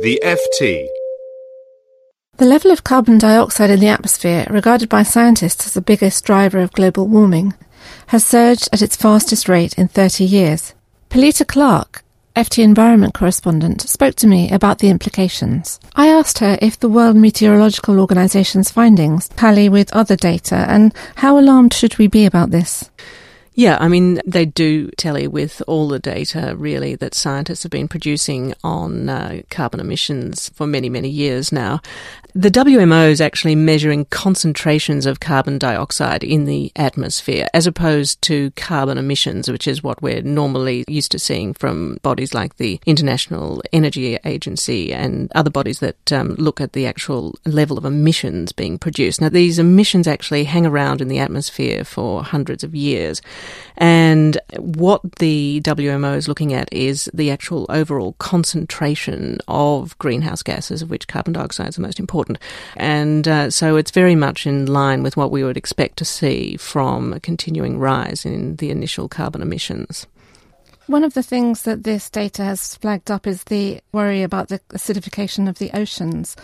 The FT. The level of carbon dioxide in the atmosphere, regarded by scientists as the biggest driver of global warming, has surged at its fastest rate in 30 years. Pilita Clark, FT Environment correspondent, spoke to me about the implications. I asked her if the World Meteorological Organization's findings tally with other data and how alarmed should we be about this? Yeah, I mean, they do tally with all the data, really, that scientists have been producing on uh, carbon emissions for many, many years now. The WMO is actually measuring concentrations of carbon dioxide in the atmosphere as opposed to carbon emissions, which is what we're normally used to seeing from bodies like the International Energy Agency and other bodies that um, look at the actual level of emissions being produced. Now, these emissions actually hang around in the atmosphere for hundreds of years. And what the WMO is looking at is the actual overall concentration of greenhouse gases, of which carbon dioxide is the most important. And uh, so it's very much in line with what we would expect to see from a continuing rise in the initial carbon emissions. One of the things that this data has flagged up is the worry about the acidification of the oceans.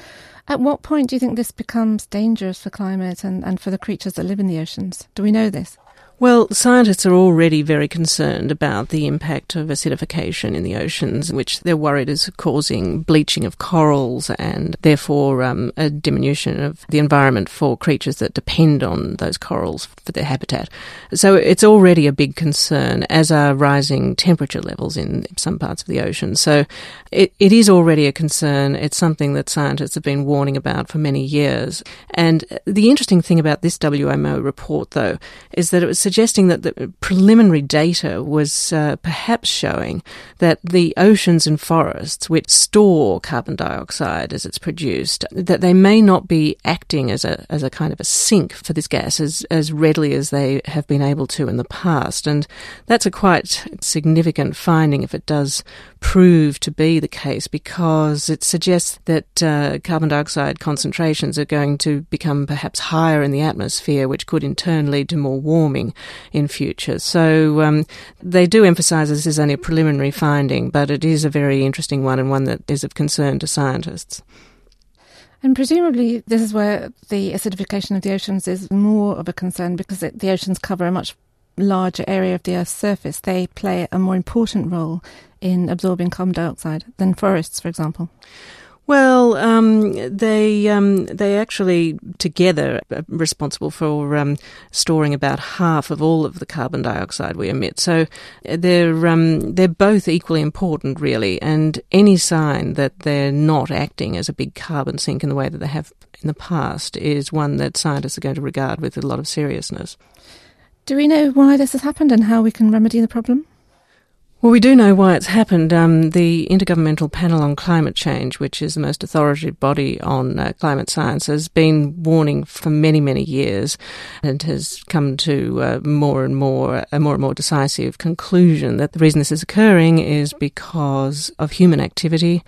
At what point do you think this becomes dangerous for climate and, and for the creatures that live in the oceans? Do we know this? Well, scientists are already very concerned about the impact of acidification in the oceans, which they're worried is causing bleaching of corals and therefore um, a diminution of the environment for creatures that depend on those corals for their habitat. So it's already a big concern, as are rising temperature levels in some parts of the ocean. So it, it is already a concern. It's something that scientists have been warning about for many years. And the interesting thing about this WMO report, though, is that it was suggesting that the preliminary data was uh, perhaps showing that the oceans and forests, which store carbon dioxide as it's produced, that they may not be acting as a as a kind of a sink for this gas as as readily as they have been able to in the past, and that's a quite significant finding if it does prove to be the case because it suggests that uh, carbon dioxide concentrations are going to become perhaps higher in the atmosphere, which could in turn lead to more warming in future. So um, they do emphasise this is only a preliminary finding, but it is a very interesting one and one that is of concern to scientists. And presumably, this is where the acidification of the oceans is more of a concern because it, the oceans cover a much larger area of the Earth's surface. They play a more important role in absorbing carbon dioxide than forests, for example. Well, um, they um, they actually together are responsible for um, storing about half of all of the carbon dioxide we emit. So they're um, they're both equally important, really. And any sign that they're not acting as a big carbon sink in the way that they have in the past is one that scientists are going to regard with a lot of seriousness. Do we know why this has happened and how we can remedy the problem? Well, we do know why it's happened. Um, the Intergovernmental Panel on Climate Change, which is the most authoritative body on uh, climate science, has been warning for many, many years and has come to uh, more and more, a more and more decisive conclusion that the reason this is occurring is because of human activity.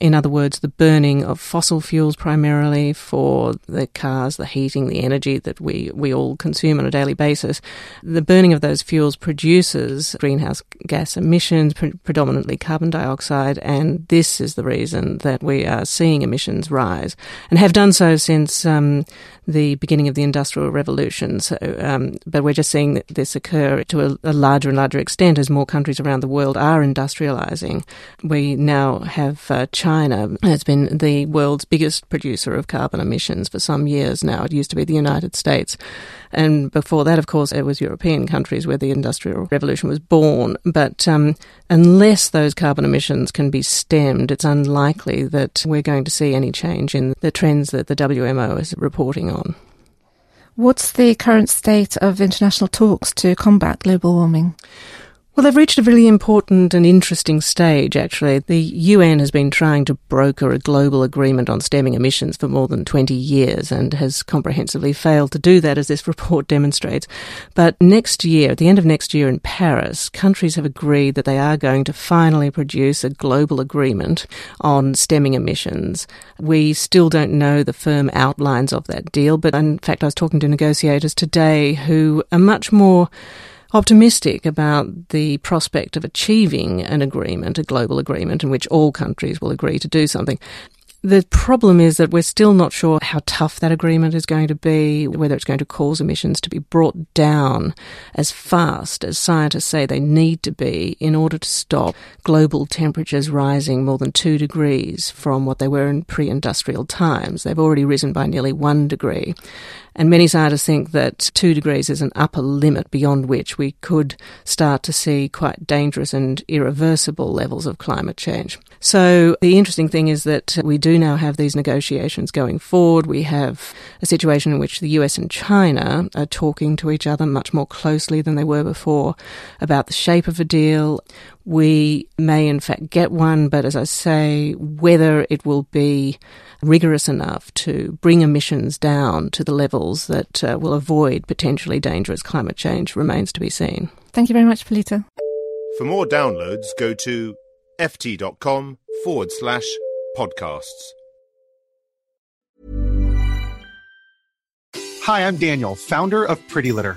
In other words, the burning of fossil fuels primarily for the cars, the heating, the energy that we, we all consume on a daily basis. The burning of those fuels produces greenhouse gas emissions emissions, pre- predominantly carbon dioxide, and this is the reason that we are seeing emissions rise and have done so since um, the beginning of the Industrial Revolution. So, um, but we're just seeing this occur to a, a, larger and larger extent as more countries around the world are industrializing. We now have uh, China has been the world's biggest producer of carbon emissions for some years now. It used to be the United States. And before that, of course, it was European countries where the Industrial Revolution was born. But um, unless those carbon emissions can be stemmed, it's unlikely that we're going to see any change in the trends that the WMO is reporting on. What's the current state of international talks to combat global warming? Well, they've reached a really important and interesting stage, actually. The UN has been trying to broker a global agreement on stemming emissions for more than 20 years and has comprehensively failed to do that, as this report demonstrates. But next year, at the end of next year in Paris, countries have agreed that they are going to finally produce a global agreement on stemming emissions. We still don't know the firm outlines of that deal, but in fact, I was talking to negotiators today who are much more optimistic about the prospect of achieving an agreement, a global agreement in which all countries will agree to do something. The problem is that we're still not sure how tough that agreement is going to be, whether it's going to cause emissions to be brought down as fast as scientists say they need to be in order to stop global temperatures rising more than two degrees from what they were in pre industrial times. They've already risen by nearly one degree. And many scientists think that two degrees is an upper limit beyond which we could start to see quite dangerous and irreversible levels of climate change. So the interesting thing is that we do now have these negotiations going forward. We have a situation in which the US and China are talking to each other much more closely than they were before about the shape of a deal. We may in fact get one, but as I say, whether it will be rigorous enough to bring emissions down to the levels that uh, will avoid potentially dangerous climate change remains to be seen. Thank you very much, Pilita. For more downloads, go to ft.com forward slash podcasts. Hi, I'm Daniel, founder of Pretty Litter.